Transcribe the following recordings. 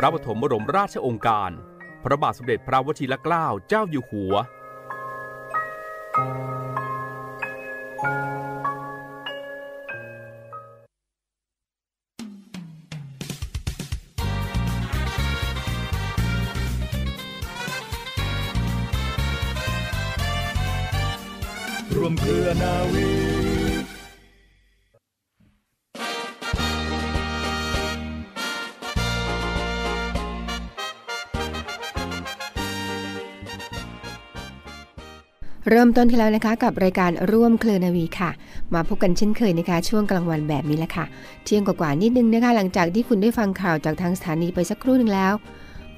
พระปฐมบรมราชองค์การ พระบาทสมเด็จพระวชิรเกล้าเจ้าอยู่หัว รวมเครือนาวี เริ่มต้นที่แล้วนะคะกับรายการร่วมเคลนาวีค่ะ มาพบกันเช่นเคยนะคะช่วงกลางวันแบบนี้แหละค่ะ เที่ยงกว่าๆนิดนึงนะคะหลังจากที่คุณได้ฟังข่าวจากทางสถานีไปสักครู่หนึ่งแล้ว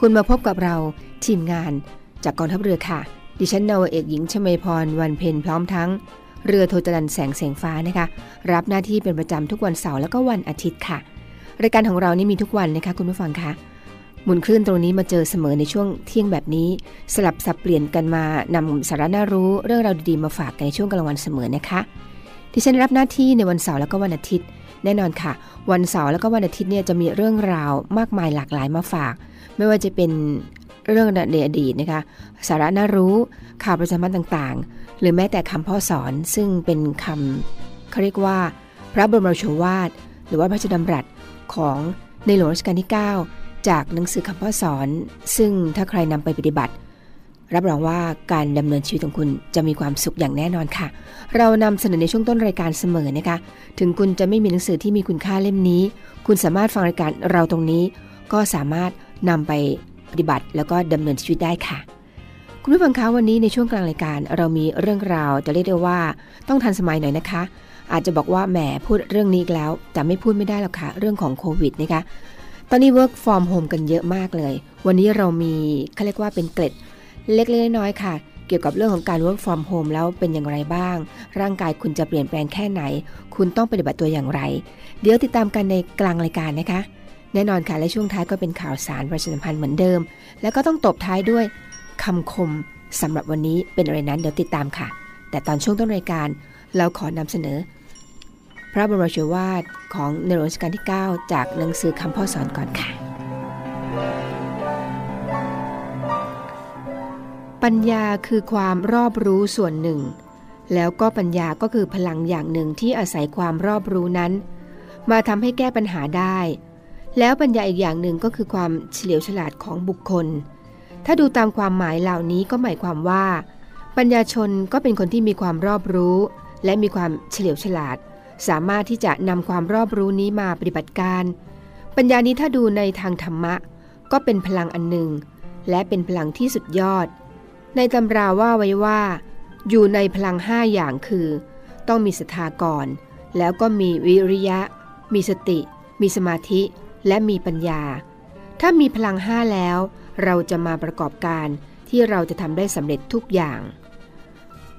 คุณมาพบกับเราทีมงาน จากกองทัพเรือค่ะ ดิฉันนาวเอกหญิงชมาพรวันเพ็ญพร้อมทั้ง เรือโทจรันแสงแสงฟ้านะคะ รับหน้าที่เป็นประจำทุกวันเสาร์แล้วก็วันอาทิตย์ค่ะ รายการของเรานี่มีทุกวันนะคะคุณผู้ฟังคะ หมุนคลื่นตรงนี้มาเจอเสมอในช่วงเที่ยงแบบนี้ สลับสับเปลี่ยนกันมานำสาระน่ารู้เรื่องราวดีๆมาฝากกันในช่วงกลางวันเสมอนะคะที่ฉันรับหน้าที่ในวันเสาร์แล้วก็วันอาทิตย์ แน่นอนค่ะ วันเสาร์แล้วก็วันอาทิตย์เนี่ยจะมีเรื่องราวมากมายหลากหลายมาฝาก ไม่ว่าจะเป็นเรื่องในอดีตนะคะสาระน่ารู้ข่าวประจำวันต่างๆ หรือแม้แต่คำพ่อสอนซึ่งเป็นคำเขาเรียกว่า พระบรมราโชวาท หรือว่าพระราชดำรัสของในหลวงรัชกาลที่ 9 จากหนังสือคำพ่อสอน ซึ่งถ้าใครนำไปปฏิบัติ รับรองว่าการดำเนินชีวิตของคุณจะมีความสุขอย่างแน่นอนค่ะ เรานำเสนอในช่วงต้นรายการเสมอนะคะ ถึงคุณจะไม่มีหนังสือที่มีคุณค่าเล่มนี้ คุณสามารถฟังรายการเราตรงนี้ ก็สามารถนำไปปฏิบัติ แล้วก็ดำเนินชีวิตได้ค่ะ คุณผู้ฟังคะวันนี้ในช่วงกลางรายการ เรามีเรื่องราวจะเรียกได้ว่าต้องทันสมัยหน่อยนะคะ อาจจะบอกว่าแหมพูดเรื่องนี้อีกแล้วแต่ไม่พูดไม่ได้หรอกค่ะเรื่องของโควิดนะคะ ตอนนี้ work from home กันเยอะมากเลย วันนี้เรามีเขาเรียกว่าเป็นเกร็ด เล็กๆน้อยๆค่ะ เกี่ยวกับเรื่องของการ work from home แล้วเป็นอย่างไรบ้าง ร่างกายคุณจะเปลี่ยนแปลงแค่ไหน คุณต้องปฏิบัติตัวอย่างไร เดี๋ยวติดตามกันในกลางรายการนะคะ แน่นอนค่ะ และช่วงท้ายก็เป็นข่าวสารประชาสัมพันธ์เหมือนเดิม แล้วก็ต้องตบท้ายด้วยคำคมสำหรับวันนี้เป็นอะไรนั้นเดี๋ยวติดตามค่ะ แต่ตอนช่วงต้นรายการเราขอนำเสนอ พระบรมราโชวาทของในหลวงรัชกาลที่ 9 จากหนังสือคำพ่อสอนก่อนค่ะ ปัญญาคือความรอบรู้ส่วนหนึ่ง แล้วก็ปัญญาก็คือพลังอย่างหนึ่งที่อาศัยความรอบรู้นั้น มาทำให้แก้ปัญหาได้ แล้วปัญญาอีกอย่างหนึ่งก็คือความเฉลียวฉลาดของบุคคล ถ้าดูตามความหมายเหล่านี้ก็หมายความว่า ปัญญาชนก็เป็นคนที่มีความรอบรู้ และมีความเฉลียวฉลาด สามารถที่จะนำความรอบรู้นี้มาปฏิบัติการ ปัญญานี้ถ้าดูในทางธรรมะ ก็เป็นพลังอันหนึ่ง และเป็นพลังที่สุดยอด ในตำราว่าไว้ว่า อยู่ในพลังห้าอย่างคือ ต้องมีศรัทธาก่อน แล้วก็มีวิริยะ มีสติ มีสมาธิ และมีปัญญา ถ้ามีพลังห้าแล้ว เราจะมาประกอบการที่เราจะทำได้สำเร็จทุกอย่าง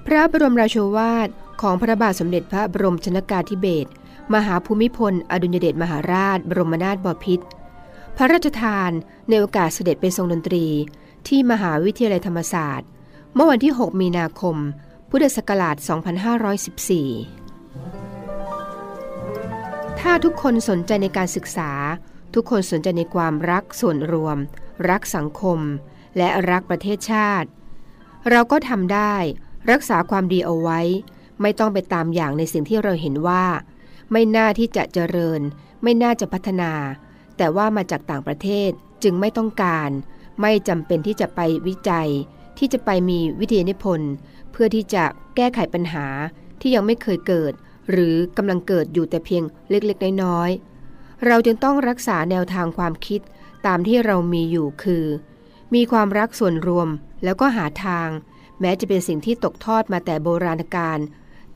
พระบรมราโชวาทของพระบาทสมเด็จพระบรมชนกาธิเบศรมหาภูมิพล อดุลยเดชมหาราช บรมนาถบพิตรพระราชทานในโอกาสเสด็จไปทรงดนตรี ที่มหาวิทยาลัยธรรมศาสตร์ เมื่อวันที่ 6 มีนาคม พุทธศักราช 2514 ถ้าทุกคนสนใจในการศึกษา ทุกคนสนใจในความรักส่วนรวม รักสังคม และรักประเทศชาติ เราก็ทำได้ รักษาความดีเอาไว้ ไม่ต้องไปตามอย่างในสิ่งที่เราเห็นว่า ไม่น่าที่จะเจริญ ไม่น่าจะพัฒนา แต่ว่ามาจากต่างประเทศจึงไม่ต้องการ ไม่จำเป็นที่จะไปวิจัย ที่จะไปมีวิทยานิพนธ์เพื่อที่จะแก้ไขปัญหาที่ยังไม่เคยเกิด หรือกำลังเกิดอยู่แต่เพียงเล็กๆ น้อยๆเราจึงต้องรักษาแนวทางความคิดตามที่เรามีอยู่คือ มีความรักส่วนรวมแล้วก็หาทาง แม้จะเป็นสิ่งที่ตกทอดมาแต่โบราณกาล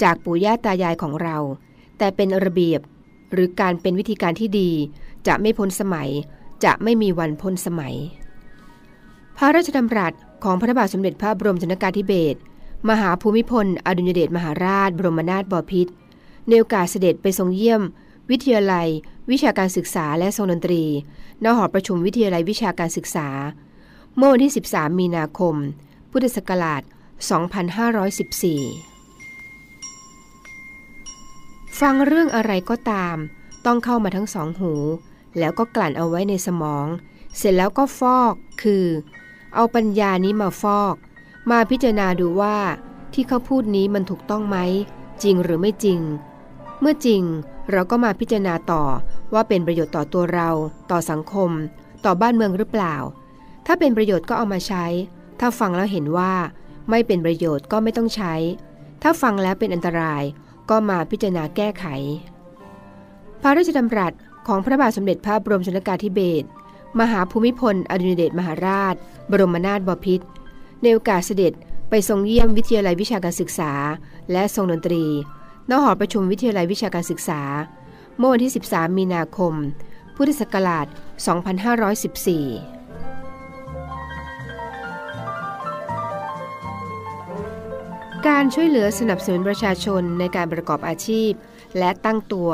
จากปู่ย่าตายายของเรา แต่เป็นระเบียบหรือการเป็นวิธีการที่ดี จะไม่พ้นสมัย จะไม่มีวันพ้นสมัย พระราชดำรัสของพระบาทสมเด็จพระบรมชนกาธิเบศรมหาภูมิพล อดุลยเดชมหาราช บรมนาถบพิตรในโอกาสเสด็จไปทรงเยี่ยม วิทยาลัย วิชาการศึกษาและทรงดนตรีณหอประชุมวิทยาลัยวิชาการศึกษา เมื่อวันที่ 13 มีนาคม พุทธศักราช 2514 ฟังเรื่องอะไรก็ตาม ต้องเข้ามาทั้งสองหู แล้วก็กลั่นเอาไว้ในสมอง เสร็จแล้วก็ฟอกคือ เอาปัญญานี้มาฟอก มาพิจารณาดูว่า ที่เขาพูดนี้มันถูกต้องไหม จริงหรือไม่จริง เมื่อจริงเราก็มาพิจารณาต่อว่าเป็นประโยชน์ต่อตัวเรา ต่อสังคม ต่อบ้านเมืองหรือเปล่า ถ้าเป็นประโยชน์ก็เอามาใช้ ถ้าฟังแล้วเห็นว่า ไม่เป็นประโยชน์ก็ไม่ต้องใช้ ถ้าฟังแล้วเป็นอันตราย ก็มาพิจารณาแก้ไข พระราชดำรัสของพระบาทสมเด็จพระบรมชนกาธิเบศรมหาภูมิพลอดุลยเดชมหาราช บรมนาถบพิตรในโอกาสเสด็จไปทรงเยี่ยมวิทยาลัยวิชาการศึกษา และทรงดนตรีณหอประชุมวิทยาลัยวิชาการศึกษา เมื่อวันที่ 13 มีนาคม พุทธศักราช 2514 การช่วยเหลือสนับสนุนประชาชนในการประกอบอาชีพ และตั้งตัว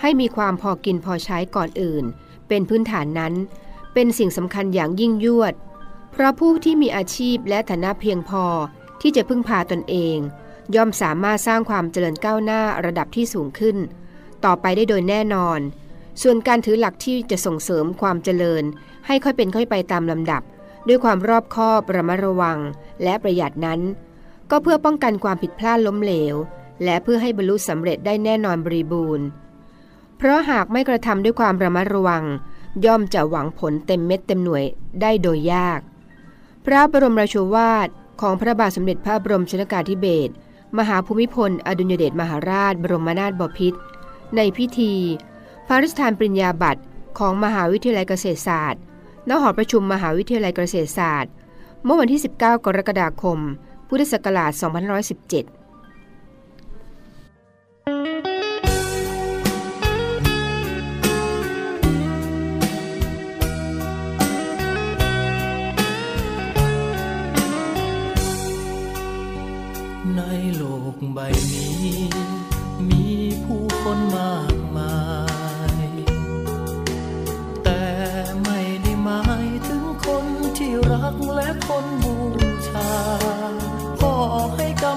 ให้มีความพอกินพอใช้ก่อนอื่น เป็นพื้นฐานนั้น เป็นสิ่งสำคัญอย่างยิ่งยวด เพราะผู้ที่มีอาชีพและฐานะเพียงพอที่จะพึ่งพาตนเอง ย่อมสามารถสร้างความเจริญก้าวหน้าระดับที่สูงขึ้น ต่อไปได้โดยแน่นอน ส่วนการถือหลักที่จะส่งเสริมความเจริญ ให้ค่อยเป็นค่อยไปตามลำดับ ด้วยความรอบคอบระมัดระวัง และประหยัดนั้น ก็เพื่อป้องกันความผิดพลาดล้มเหลว และเพื่อให้บรรลุสำเร็จได้แน่นอนบริบูรณ์ เพราะหากไม่กระทำด้วยความระมัดระวัง ย่อมจะหวังผลเต็มเม็ดเต็มหน่วยได้โดยยาก พระบรมราโชวาทของพระบาทสมเด็จพระบรมชนกาธิเบศรมหาภูมิพล อดุลยเดชมหาราช บรมนาถบพิตรในพิธี พระราชทานปริญญาบัตรของมหาวิทยาลัยเกษตรศาสตร์ณหอประชุมมหาวิทยาลัยเกษตรศาสตร์ เมื่อวันที่ 19 กรกฎาคม พุทธศักราช2517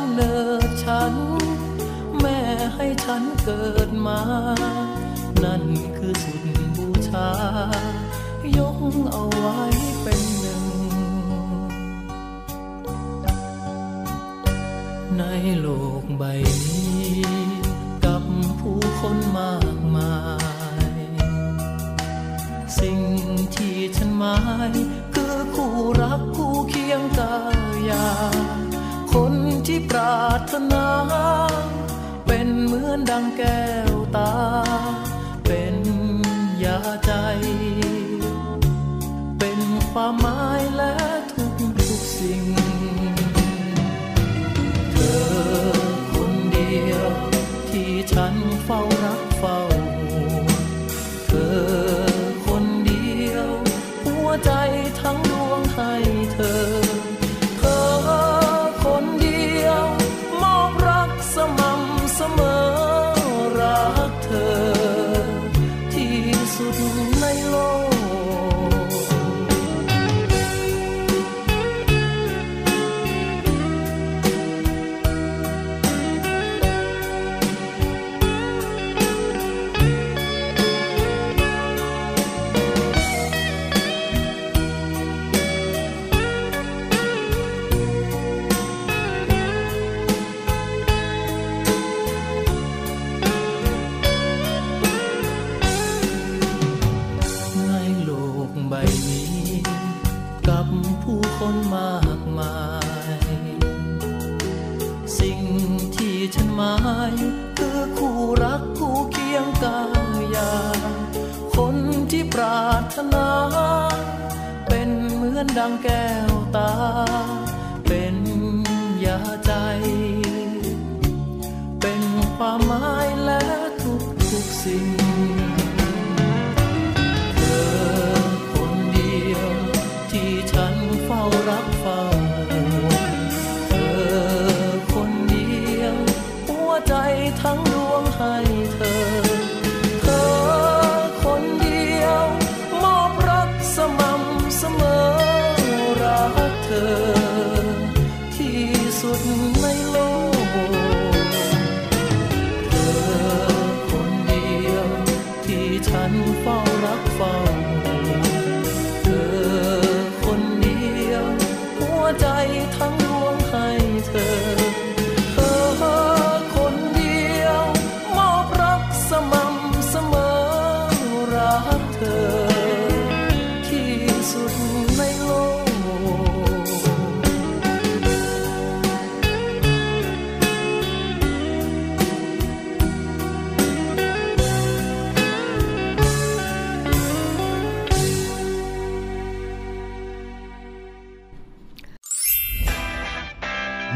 ำเนิดฉัน แม่ให้ฉันเกิดมา นั่นคือสุดบูชา ยกเอาไว้เป็นหนึ่ง ในโลกใบนี้ กับผู้คนมากมาย สิ่งที่ฉันหมาย คือคู่รักคู่เคียงกายา รารถนา เป็นเหมือนดังแก้วตา เป็นยาใจ เป็นความหมายและทุกทุกๆสิ่ง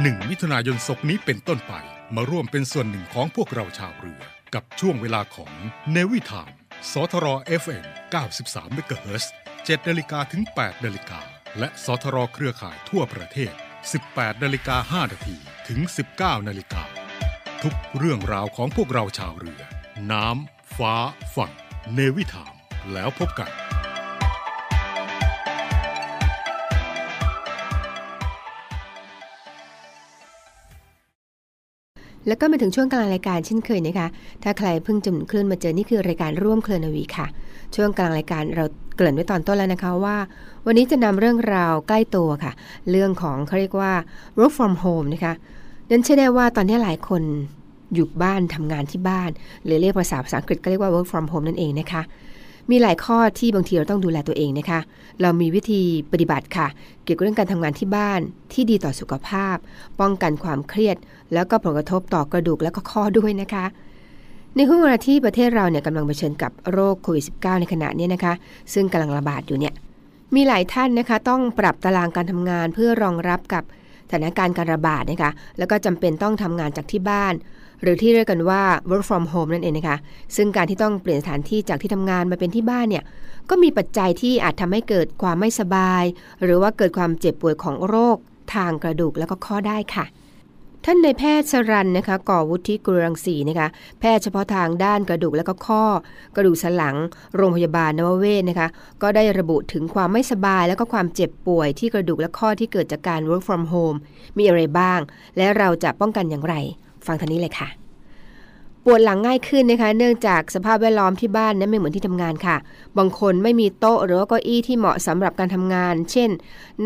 1มิถุนายนศกนี้เป็นต้นไป มาร่วมเป็นส่วนหนึ่งของพวกเราชาวเรือ กับช่วงเวลาของเนวิทามสทร FM 93 MHz 7นาฬิกาถึง 8นาฬิกา และสทรเครือข่ายทั่วประเทศ 18นาฬิกา5นาทีถึง 19นาฬิกา ทุกเรื่องราวของพวกเราชาวเรือ น้ำ ฟ้า ฝั่ง เนวิทาม แล้วพบกัน แล้วก็มาถึงช่วงกลางรายการเช่นเคยนะคะ ถ้าใครเพิ่งจะหมุนคลื่นมาเจอ นี่คือรายการร่วมเคลนวีค่ะ ช่วงกลางรายการเราเกริ่นไว้ตอนต้นแล้วนะคะว่า วันนี้จะนำเรื่องราวใกล้ตัวค่ะ เรื่องของเขาเรียกว่า work from home นะคะดันเชื่อได้ว่าตอนนี้หลายคนอยู่บ้านทำงานที่บ้าน หรือเรียกภาษาภาษาอังกฤษก็เรียกว่า work from home นั่นเองนะคะ มีหลายข้อที่บางทีเราต้องดูแลตัวเองนะคะ เรามีวิธีปฏิบัติค่ะ เกี่ยวกับเรื่องการทำงานที่บ้านที่ดีต่อสุขภาพ ป้องกันความเครียด แล้วก็ผลกระทบต่อกระดูกและก็ข้อด้วยนะคะในห่วงเวลาที่ประเทศเราเนี่ยกำลังเผชิญกับโรคโควิด -19 ในขณะนี้นะคะ ซึ่งกำลังระบาดอยู่เนี่ย มีหลายท่านนะคะ ต้องปรับตารางการทำงานเพื่อรองรับกับสถานการณ์การระบาดนะคะ แล้วก็จำเป็นต้องทำงานจากที่บ้าน หรือที่เรียกกันว่า work from home นั่นเองนะคะ ซึ่งการที่ต้องเปลี่ยนสถานที่จากที่ทำงานมาเป็นที่บ้านเนี่ย ก็มีปัจจัยที่อาจทำให้เกิดความไม่สบาย หรือว่าเกิดความเจ็บป่วยของโรค ทางกระดูกแล้วก็ข้อได้ค่ะ ท่านในแพทย์สรันนะคะ ก่อวุฒิกุรังสีนะคะ แพทย์เฉพาะทางด้านกระดูกและก็ข้อ กระดูกสันหลัง โรงพยาบาลนวเวศนะคะ ก็ได้ระบุถึงความไม่สบายแล้วก็ความเจ็บป่วยที่กระดูกและข้อที่เกิดจากการ work from home มีอะไรบ้าง และเราจะป้องกันอย่างไร ฟังทานนี้เลยค่ะ ปวดหลังง่ายขึ้นนะคะ เนื่องจากสภาพแวดล้อมที่บ้านนั้นไม่เหมือนที่ทำงานค่ะ บางคนไม่มีโต๊ะหรือว่าเก้าอี้ที่เหมาะสำหรับการทำงาน เช่น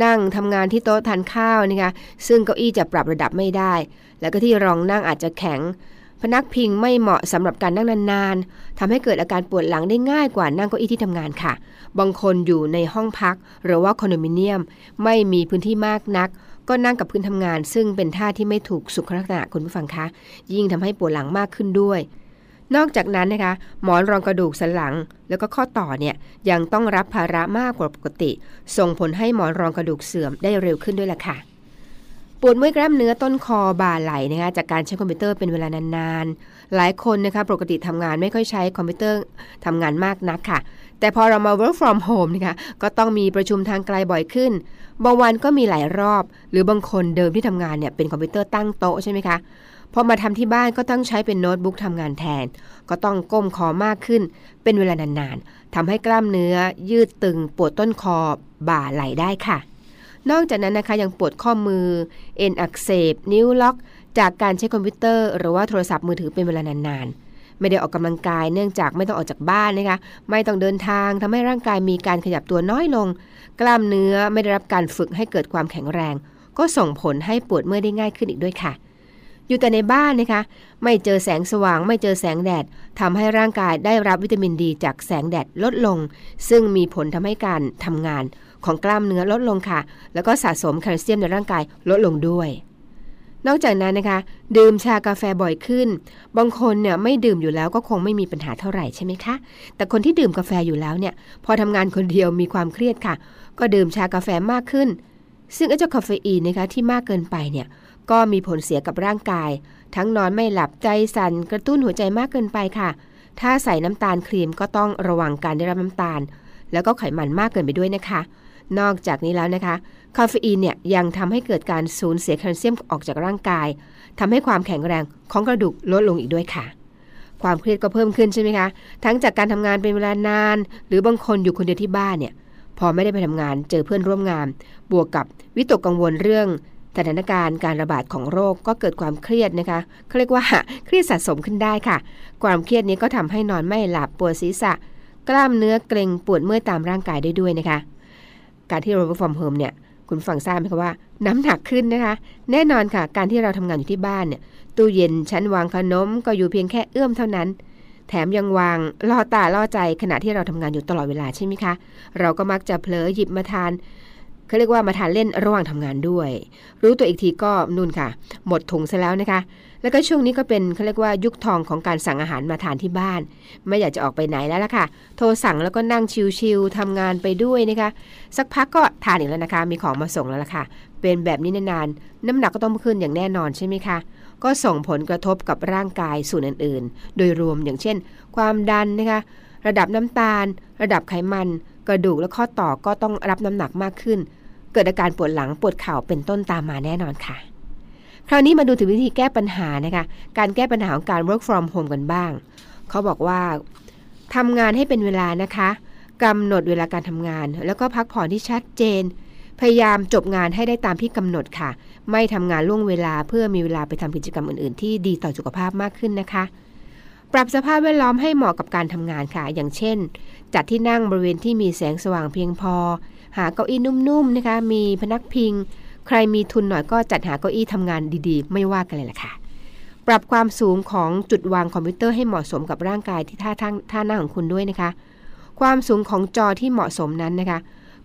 นั่งทำงานที่โต๊ะทานข้าวนะคะ ซึ่งเก้าอี้จะปรับระดับไม่ได้ แล้วก็ที่รองนั่งอาจจะแข็งพนักพิงไม่เหมาะสำหรับการนั่งนานๆทำให้เกิดอาการปวดหลังได้ง่ายกว่านั่งเก้าอี้ที่ทำงานค่ะ บางคนอยู่ในห้องพัก หรือว่าคอนโดมิเนียม ไม่มีพื้นที่มากนัก ก็นั่งกับพื้นทำงาน ซึ่งเป็นท่าที่ไม่ถูกสุขลักษณะคุณผู้ฟังคะ ยิ่งทำให้ปวดหลังมากขึ้นด้วย นอกจากนั้นนะคะ หมอนรองกระดูกสันหลัง แล้วก็ข้อต่อเนี่ยยังต้องรับภาระมากกว่าปกติ ส่งผลให้หมอนรองกระดูกเสื่อมได้เร็วขึ้นด้วยล่ะค่ะปวดเมื่อยกล้ามเนื้อต้นคอบ่าไหล่นะคะจากการใช้คอมพิวเตอร์เป็นเวลานานๆ หลายคนนะคะปกติทำงานไม่ค่อยใช้คอมพิวเตอร์ทำงานมากนักค่ะ แต่พอเรามา work from home นะคะก็ต้องมีประชุมทางไกลบ่อยขึ้น บางวันก็มีหลายรอบ หรือบางคนเดิมที่ทำงานเนี่ยเป็นคอมพิวเตอร์ตั้งโต๊ะใช่ไหมคะพอมาทำที่บ้านก็ต้องใช้เป็นโน้ตบุ๊กทำงานแทน ก็ต้องก้มคอมากขึ้น เป็นเวลานานๆทำให้กล้ามเนื้อ ยืดตึง ปวดต้นคอ บ่าไหลได้ค่ะ นอกจากนั้นนะคะยังปวดข้อมือ เอ็นอักเสบ นิ้วล็อก จากการใช้คอมพิวเตอร์ หรือว่าโทรศัพท์มือถือเป็นเวลานานๆ ไม่ได้ออกกำลังกายเนื่องจากไม่ต้องออกจากบ้านนะคะไม่ต้องเดินทางทำให้ร่างกายมีการขยับตัวน้อยลง กล้ามเนื้อไม่ได้รับการฝึกให้เกิดความแข็งแรง ก็ส่งผลให้ปวดเมื่อยได้ง่ายขึ้นอีกด้วยค่ะ อยู่แต่ในบ้านนะคะ ไม่เจอแสงสว่าง ไม่เจอแสงแดดทำให้ร่างกายได้รับวิตามินดี จากแสงแดดลดลง ซึ่งมีผลทำให้การทำงานของกล้ามเนื้อลดลงค่ะ แล้วก็สะสมแคลเซียมในร่างกายลดลงด้วย นอกจากนั้นนะคะ ดื่มชากาแฟบ่อยขึ้น บางคนเนี่ยไม่ดื่มอยู่แล้วก็คงไม่มีปัญหาเท่าไหร่ใช่ไหมคะ แต่คนที่ดื่มกาแฟอยู่แล้วเนี่ย พอทำงานคนเดียวมีความเครียดค่ะ ก็ดื่มชากาแฟมากขึ้น ซึ่งไอ้เจ้าคาเฟอีนนะคะที่มากเกินไปเนี่ยก็มีผลเสียกับร่างกาย ทั้งนอนไม่หลับใจสั่นกระตุ้นหัวใจมากเกินไปค่ะ ถ้าใส่น้ำตาลครีมก็ต้องระวังการได้รับน้ำตาล แล้วก็ไขมันมากเกินไปด้วยนะคะ นอกจากนี้แล้วนะคะ คาเฟอีนเนี่ยยังทำให้เกิดการสูญเสียแคลเซียมออกจากร่างกายทำให้ความแข็งแรงของกระดูกลดลงอีกด้วยค่ะ ความเครียดก็เพิ่มขึ้นใช่ไหมคะ ทั้งจากการทำงานเป็นเวลานาน หรือบางคนอยู่คนเดียวที่บ้านเนี่ยพอไม่ได้ไปทำงานเจอเพื่อนร่วมงาน บวกกับวิตกกังวลเรื่องสถานการณ์การระบาดของโรคก็เกิดความเครียดนะคะเขาเรียกว่าเครียดสะสมขึ้นได้ค่ะ ความเครียดนี้ก็ทำให้นอนไม่หลับปวดศีรษะ กล้ามเนื้อเกร็งปวดเมื่อยตามร่างกายได้ด้วยนะคะ การที่เรา work from home เนี่ยคุณฟังทราบไหมคะว่าน้ำหนักขึ้นนะคะ แน่นอนค่ะ การที่เราทำงานอยู่ที่บ้านเนี่ยตู้เย็นชั้นวางขนมก็อยู่เพียงแค่เอื้อมเท่านั้น แถมยังวางล่อตาล่อใจขณะที่เราทำงานอยู่ตลอดเวลาใช่ไหมคะ เราก็มักจะเผลอหยิบมาทานเขาเรียกว่ามาทานเล่นระหว่างทำงานด้วย รู้ตัวอีกทีก็นุ่นค่ะ หมดถุงซะแล้วนะคะ แล้วก็ช่วงนี้ก็เป็นเขาเรียกว่ายุคทองของการสั่งอาหารมาทานที่บ้าน ไม่อยากจะออกไปไหนแล้วล่ะค่ะ โทรสั่งแล้วก็นั่งชิลๆทำงานไปด้วยนะคะ สักพักก็ทานอีกแล้วนะคะ มีของมาส่งแล้วล่ะค่ะ เป็นแบบนี้นานๆน้ำหนักก็ต้องขึ้นอย่างแน่นอนใช่ไหมคะก็ส่งผลกระทบกับร่างกายส่วนอื่นๆ โดยรวมอย่างเช่น ความดันนะคะ ระดับน้ำตาล ระดับไขมัน กระดูกและข้อต่อก็ต้องรับน้ำหนักมากขึ้น เกิดอาการปวดหลังปวดเข่าเป็นต้นตามมาแน่นอนค่ะ คราวนี้มาดูถึงวิธีแก้ปัญหานะคะการแก้ปัญหาของการ work from home กันบ้าง เขาบอกว่าทำงานให้เป็นเวลานะคะกำหนดเวลาการทำงาน แล้วก็พักผ่อนที่ชัดเจน พยายามจบงานให้ได้ตามที่กำหนดค่ะ ไม่ทำงานล่วงเวลาเพื่อมีเวลาไปทำกิจกรรมอื่น ๆ ที่ดีต่อสุขภาพมากขึ้นนะคะปรับสภาพแวดล้อมให้เหมาะกับการทำงานค่ะ อย่างเช่น จัดที่นั่งบริเวณที่มีแสงสว่างเพียงพอ หาเก้าอี้นุ่มๆนะคะ มีพนักพิง ใครมีทุนหน่อยก็จัดหาเก้าอี้ทำงานดีๆ ไม่ว่ากันเลยล่ะค่ะ ปรับความสูงของจุดวางคอมพิวเตอร์ให้เหมาะสมกับร่างกายที่ท่าทางท่านั่งของคุณด้วยนะคะ ความสูงของจอที่เหมาะสมนั้นนะคะ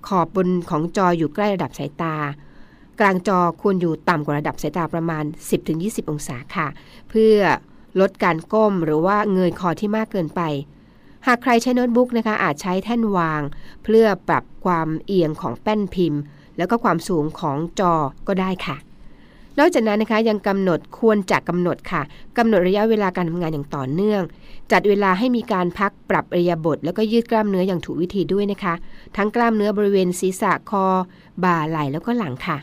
ขอบบนของจออยู่ใกล้ระดับสายตา กลางจอควรอยู่ต่ำกว่าระดับสายตาประมาณ 10-20 องศาค่ะ เพื่อลดการก้มหรือว่าเงยคอที่มากเกินไป หากใครใช้โน้ตบุ๊กนะคะอาจใช้แท่นวาง เพื่อปรับความเอียงของแป้นพิมพ์ แล้วก็ความสูงของจอก็ได้ค่ะ นอกจากนั้นนะคะยังกำหนดควรจะกำหนดค่ะกำหนดระยะเวลาการทำงานอย่างต่อเนื่อง จัดเวลาให้มีการพักปรับระยะบท แล้วก็ยืดกล้ามเนื้ออย่างถูกวิธีด้วยนะคะ ทั้งกล้ามเนื้อบริเวณศีรษะคอ บ่าไหล่แล้วก็หลังค่ะ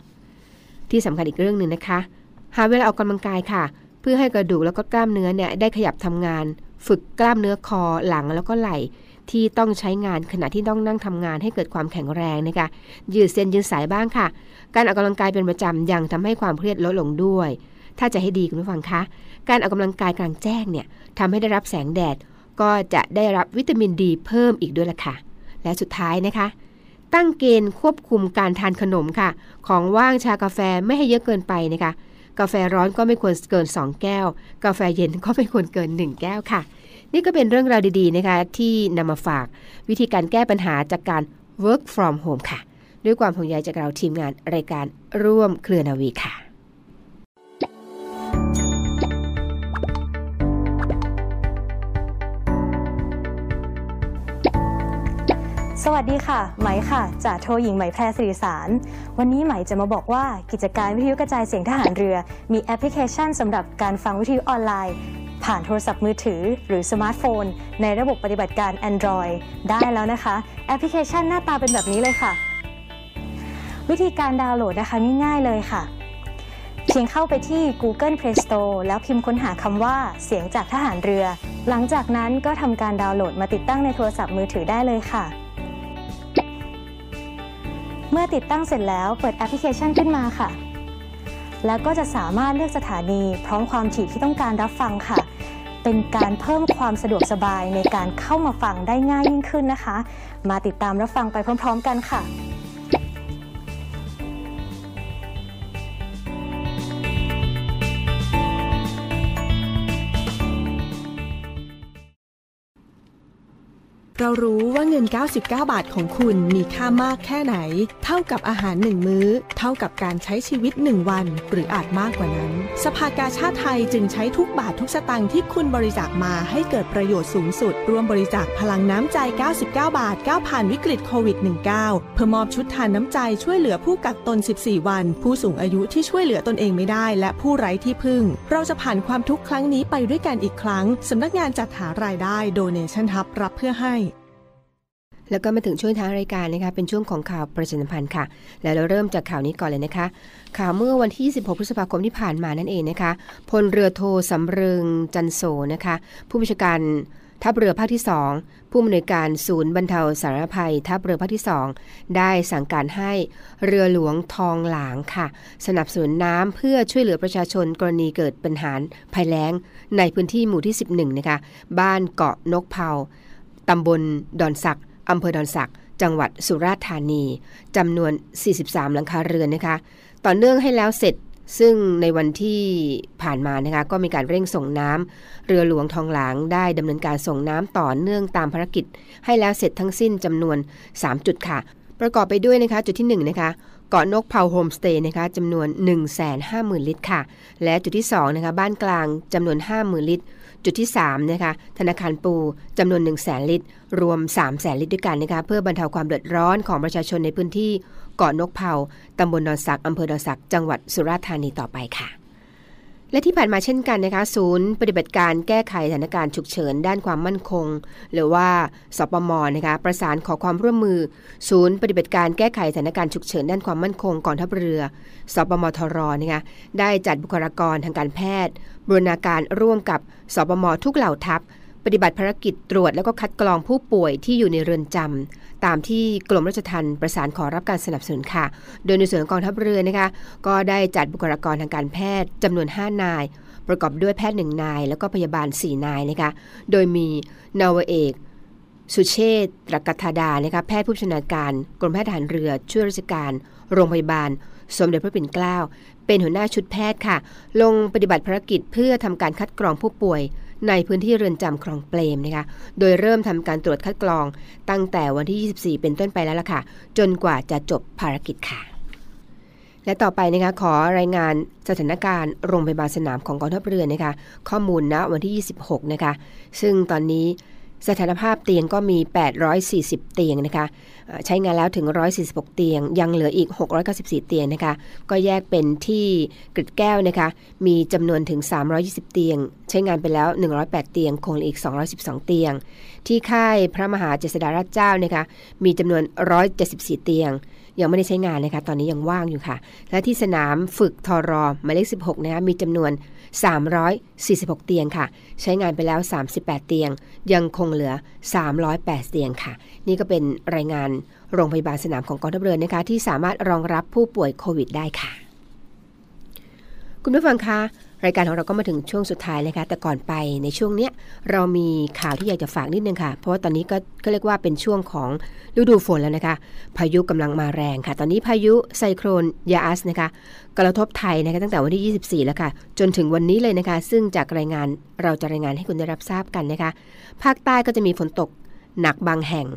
ที่สำคัญอีกเรื่องหนึ่งนะคะ หาเวลาออกกำลังกายค่ะ เพื่อให้กระดูกแล้วก็กล้ามเนื้อเนี่ยได้ขยับทำงาน ฝึกกล้ามเนื้อคอหลังแล้วก็ไหล่ ที่ต้องใช้งานขณะที่ต้องนั่งทำงานให้เกิดความแข็งแรงนะคะยืดเส้นยืดสายบ้างค่ะ การออกกำลังกายเป็นประจำยังทำให้ความเครียดลดลงด้วย ถ้าจะให้ดีคุณผู้ฟังคะ การออกกำลังกายกลางแจ้งเนี่ยทำให้ได้รับแสงแดด ก็จะได้รับวิตามินดีเพิ่มอีกด้วยล่ะค่ะ และสุดท้ายนะคะ ตั้งเกณฑ์ควบคุมการทานขนมค่ะ ของว่างชากาแฟไม่ให้เยอะเกินไปนะคะกาแฟร้อนก็ไม่ควรเกิน 2 แก้ว กาแฟเย็นก็ไม่ควรเกิน 1 แก้วค่ะ นี่ก็เป็นเรื่องราวดีๆนะคะที่นำมาฝากวิธีการแก้ปัญหาจากการ work from home ค่ะ ด้วยความห่วงใยจากเราทีมงานรายการร่วมเครือนาวีค่ะสวัสดีค่ะ ไหมค่ะจ่าโทหญิงไหมแพรสิริสาร วันนี้ไหมจะมาบอกว่ากิจการวิทยุกระจายเสียงทหารเรือ มีแอปพลิเคชันสำหรับการฟังวิทยุออนไลน์ ผ่านโทรศัพท์มือถือ หรือสมาร์ทโฟน ในระบบปฏิบัติการ Android ได้แล้วนะคะ แอปพลิเคชันหน้าตาเป็นแบบนี้เลยค่ะ วิธีการดาวน์โหลดนะคะง่ายๆเลยค่ะ เพียงเข้าไปที่ Google Play Store แล้วพิมพ์ค้นหาคำว่าเสียงจากทหารเรือ หลังจากนั้นก็ทำการดาวน์โหลดมาติดตั้งในโทรศัพท์มือถือได้เลยค่ะ เมื่อติดตั้งเสร็จแล้วเปิดแอปพลิเคชันขึ้นมาค่ะ แล้วก็จะสามารถเลือกสถานี พร้อมความถี่ที่ต้องการรับฟังค่ะ เป็นการเพิ่มความสะดวกสบายในการเข้ามาฟังได้ง่ายยิ่งขึ้นนะคะ มาติดตามรับฟังไปพร้อม ๆ กันค่ะ เรารู้ว่าเงิน 99 บาทของคุณมีค่ามากแค่ไหน เท่ากับอาหารหนึ่งมื้อ เท่ากับการใช้ชีวิตหนึ่งวัน หรืออาจมากกว่านั้น สภากาชาติไทยจึงใช้ทุกบาททุกสตางค์ที่คุณบริจาคมาให้เกิดประโยชน์สูงสุด ร่วมบริจาคพลังน้ำใจ 99 บาทก้าวผ่านวิกฤตโควิด -19 เพื่อมอบชุดทานน้ำใจช่วยเหลือผู้กักตน 14 วัน ผู้สูงอายุที่ช่วยเหลือตนเองไม่ได้ และผู้ไร้ที่พึ่ง เราจะผ่านความทุกข์ครั้งนี้ไปด้วยกันอีกครั้งสำนักงานจัดหารายได้ Donation Hub รับเพื่อให้ แล้วก็มาถึงช่วงท้ายรายการนะคะ เป็นช่วงของข่าวประชาสัมพันธ์ค่ะ แล้วเราเริ่มจากข่าวนี้ก่อนเลยนะคะ ข่าวเมื่อวันที่ 16 พฤษภาคมที่ผ่านมานั่นเองนะคะ พลเรือโทสำเริงจันโสนะคะ ผู้บัญชาการทัพเรือภาคที่ 2 ผู้อำนวยการศูนย์บรรเทาสาธารณภัย ทัพเรือภาคที่ 2 ได้สั่งการให้เรือหลวงทองหลางค่ะ สนับสนุนน้ำเพื่อช่วยเหลือประชาชนกรณีเกิดปัญหาภัยแล้ง ในพื้นที่หมู่ที่ 11 นะคะ บ้านเกาะนกเผาตำบลดอนสัก อำเภอดอนสัก จังหวัดสุราษฎร์ธานีจำนวน 43 หลังคาเรือนนะคะ ต่อเนื่องให้แล้วเสร็จซึ่งในวันที่ผ่านมานะคะก็มีการเร่งส่งน้ำเรือหลวงทองหลางได้ดำเนินการส่งน้ำต่อเนื่องตามภารกิจ ให้แล้วเสร็จทั้งสิ้นจำนวน 3 จุดค่ะ ประกอบไปด้วยนะคะจุดที่ 1 นะคะเกาะนกเผาโฮมสเตย์นะคะจำนวน 150,000 ลิตรค่ะ และจุดที่ 2 นะคะ บ้านกลางจำนวน 50,000 ลิตร จุดที่3นะคะธนาคารปูจำนวน 1 0 0 0 0 0 ลิตร รวม 3 0 0 0 0 ลิตรด้วยกันนะคะเพื่อบรรเทาความเดือดร้อนของประชาชนในพื้นที่เกาะนกเผาตำบลนอนสักอำเภอดอนสัก จังหวัดสุราษฎร์ธานีต่อไปค่ะ และที่ผ่านมาเช่นกันนะคะศูนย์ปฏิบัติการแก้ไขสถานการณ์ฉุกเฉินด้านความมั่นคง หรือว่าสปมนะคะประสานขอความร่วมมือ ศูนย์ปฏิบัติการแก้ไขสถานการณ์ฉุกเฉินด้านความมั่นคงกองทัพเรือสปมทรนะคะได้จัดบุคลากรทางการแพทย์บรณาการร่วมกับสปมทุกเหล่าทัพ ปฏิบัติภารกิจตรวจแล้วก็คัดกรองผู้ป่วยที่อยู่ในเรือนจำตามที่กรมราชทัณฑ์ประสานขอรับการสนับสนุนค่ะ โดยในส่วนของกองทัพเรือนะคะ ก็ได้จัดบุคลากรทางการแพทย์จำนวน 5 นาย ประกอบด้วยแพทย์หนึ่งนาย แล้วก็พยาบาล 4 นายนะคะ โดยมีนาวเอกสุเชษตรกัทธาดานะคะแพทย์ผู้ชำนาญการกรมแพทย์ทหารเรือช่วยราชการ โรงพยาบาล สมเด็จพระปิ่นเกล้า เป็นหัวหน้าชุดแพทย์ค่ะ ลงปฏิบัติภารกิจเพื่อทำการคัดกรองผู้ป่วย ในพื้นที่เรือนจำคลองเปรมนะคะ โดยเริ่มทำการตรวจคัดกรองตั้งแต่วันที่ 24 เป็นต้นไปแล้วล่ะค่ะ จนกว่าจะจบภารกิจค่ะ และต่อไปนะคะขอรายงานสถานการณ์โรงพยาบาลสนามของกองทัพเรือนะคะ ข้อมูลณวันที่ 26 นะคะ ซึ่งตอนนี้ สถานภาพเตียงก็มี 840 เตียงนะคะใช้งานแล้วถึง 146 เตียง ยังเหลืออีก 694 เตียงนะคะ ก็แยกเป็นที่กริดแก้วนะคะ มีจำนวนถึง 320 เตียง ใช้งานไปแล้ว 108 เตียง คงเหลืออีก 212 เตียง ที่ค่ายพระมหาเจษฎาราชเจ้านะคะ มีจำนวน 174 เตียง ยังไม่ได้ใช้งานนะคะ ตอนนี้ยังว่างอยู่ค่ะ และที่สนามฝึกทอรอหมายเลข 16 นะคะ มีจำนวน 346 เตียงค่ะ ใช้งานไปแล้ว 38 เตียง ยังคงเหลือ 308 เตียงค่ะ นี่ก็เป็นรายงานโรงพยาบาลสนามของกองทัพเรือนะคะ ที่สามารถรองรับผู้ป่วยโควิดได้ค่ะ คุณผู้ฟังคะ รายการของเราก็มาถึงช่วงสุดท้ายเลยค่ะ แต่ก่อนไปในช่วงเนี้ยเรามีข่าวที่อยากจะฝากนิดนึงค่ะ เพราะว่าตอนนี้ก็ก็เรียกว่าเป็นช่วงของฤดูฝนแล้วนะคะ พายุกำลังมาแรงค่ะ ตอนนี้พายุไซโครนยาอัสนะคะกระทบไทยนะคะตั้งแต่วันที่ 24 แล้วค่ะ จนถึงวันนี้เลยนะคะ ซึ่งจากรายงานเราจะรายงานให้คุณได้รับทราบกันนะคะ ภาคใต้ก็จะมีฝนตกหนักบางแห่ง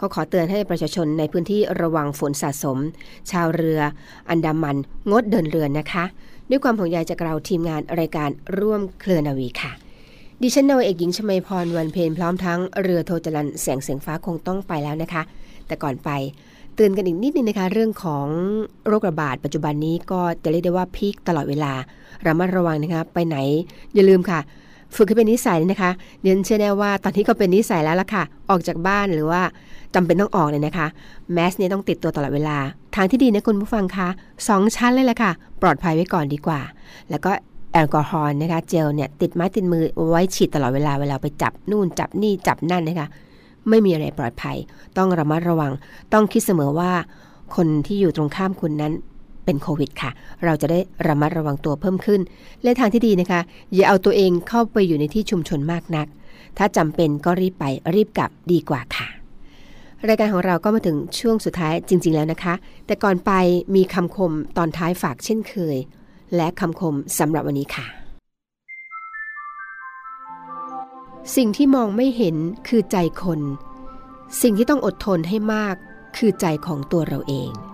ก็ขอเตือนให้ประชาชนในพื้นที่ระวังฝนสะสม ชาวเรือ อันดามันงดเดินเรือนะคะ ด้วยความห่วงใยจากเราทีมงานรายการร่วมเคลือนาวีค่ะ ดิฉันนาวเอกหญิงชมาพรวันเพนพร้อมทั้งเรือโทจรันแสงเสียงฟ้าคงต้องไปแล้วนะคะ แต่ก่อนไปเตือนกันอีกนิดนึงนะคะ เรื่องของโรคระบาดปัจจุบันนี้ก็จะเรียกได้ว่าพีคตลอดเวลาระมัดระวังนะคะ ไปไหนอย่าลืมค่ะ ฝึกให้เป็นนิสัยนะคะเรียนเชื่อแน่ว่าตอนนี้ก็เป็นนิสัยแล้วล่ะค่ะ ออกจากบ้านหรือว่าจำเป็นต้องออกเลยนะคะแมสเนี่ยต้องติดตัวตลอดเวลา ทางที่ดีนะคุณผู้ฟังคะสองชั้นเลยแหละค่ะ ปลอดภัยไว้ก่อนดีกว่า แล้วก็แอลกอฮอล์นะคะเจลเนี่ยติดไม้ติดมือไว้ฉีดตลอดเวลาเวลาไปจับนู่นจับนี่จับนั่นนะคะไม่มีอะไรปลอดภัย ต้องระมัดระวัง ต้องคิดเสมอว่า คนที่อยู่ตรงข้ามคุณนั้น เป็นโควิดค่ะ เราจะได้ระมัดระวังตัวเพิ่มขึ้น และทางที่ดีนะคะ อย่าเอาตัวเองเข้าไปอยู่ในที่ชุมชนมากนัก ถ้าจำเป็นก็รีบไปรีบกลับดีกว่าค่ะ รายการของเราก็มาถึงช่วงสุดท้ายจริง ๆ แล้วนะคะ แต่ก่อนไปมีคำคมตอนท้ายฝากเช่นเคย และคำคมสำหรับวันนี้ค่ะ สิ่งที่มองไม่เห็นคือใจคน สิ่งที่ต้องอดทนให้มากคือใจของตัวเราเอง